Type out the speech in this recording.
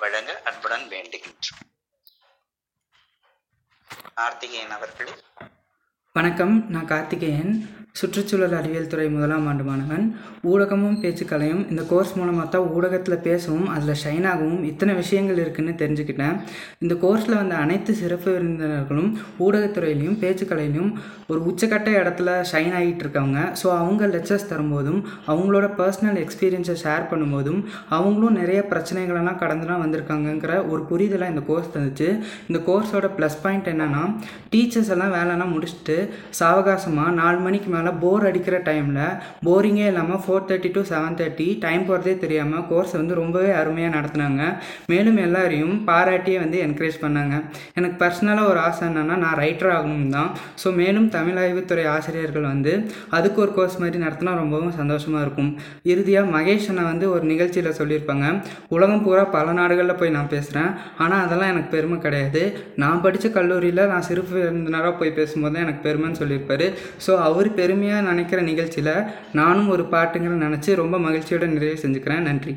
வழங்க அன்புடன் வேண்டுகின்றோம். கார்த்திகேயன் அவர்களே. வணக்கம் நான் கார்த்திகேயன். சுற்றுச்சூழல் அறிவியல் துறை முதலாம் ஆண்டு மாணவன் ஊடகமும் பேச்சுக்கலையும் இந்த கோர்ஸ் மூலமாக தான் ஊடகத்தில் பேசவும் அதில் ஷைன் ஆகவும் இத்தனை விஷயங்கள் இருக்குன்னு தெரிஞ்சுக்கிட்டேன். இந்த கோர்ஸில் வந்த அனைத்து சிறப்பு விருந்தினர்களும் ஊடகத்துறையிலையும் பேச்சுக்கலையிலையும் ஒரு உச்சக்கட்ட இடத்துல ஷைன் ஆகிட்டு இருக்காங்க ஸோ அவங்க லெக்சர்ஸ் தரும்போதும் அவங்களோட பர்சனல் எக்ஸ்பீரியன்ஸை ஷேர் பண்ணும்போதும் அவங்களும் நிறைய பிரச்சனைகளெல்லாம் கடந்துலாம் வந்திருக்காங்கங்கிற ஒரு புரிதலாக இந்த கோர்ஸ் தந்துச்சு. இந்த கோர்ஸோட ப்ளஸ் பாயிண்ட் என்னென்னா டீச்சர்ஸ் எல்லாம் வேலைலாம் முடிச்சுட்டு சாவகாசமாக நாலு மணிக்கு மேலே போர் அடிக்கிற டைமில் போரிங்கே இல்லாமல் four thirty to seven thirty time போகிறதே தெரியாமல் கோர்ஸ் வந்து ரொம்பவே அருமையாக நடத்துனாங்க. மேலும் எல்லாரையும் பாராட்டியே வந்து என்கரேஜ் பண்ணாங்க. எனக்கு பர்சனலாக ஒரு ஆசை என்னென்னா நான் ரைட்டர் ஆகணும் தான். ஸோ மேலும் தமிழ் ஆய்வுத்துறை ஆசிரியர்கள் வந்து அதுக்கு ஒரு கோர்ஸ் மாதிரி நடத்தினா ரொம்பவும் சந்தோஷமாக இருக்கும். இறுதியாக மகேஷ் அண்ணா வந்து ஒரு நிகழ்ச்சியில் சொல்லியிருப்பாங்க. உலகம் பூரா பல நாடுகளில் போய் நான் பேசுகிறேன் ஆனால் அதெல்லாம் எனக்கு பெருமை கிடையாது. நான் படித்த கல்லூரியில் நான் சிறப்பு விருந்தினராக போய் பேசும்போது தான் எனக்கு பெருமைன்னு சொல்லியிருப்பாரு. ஸோ அவர் பெருமையாக நினைக்கிற நிகழ்ச்சியில் நானும் ஒரு பாட்டுங்கிற நினச்சி ரொம்ப மகிழ்ச்சியோட நிறைய செஞ்சுக்கிறேன். நன்றி.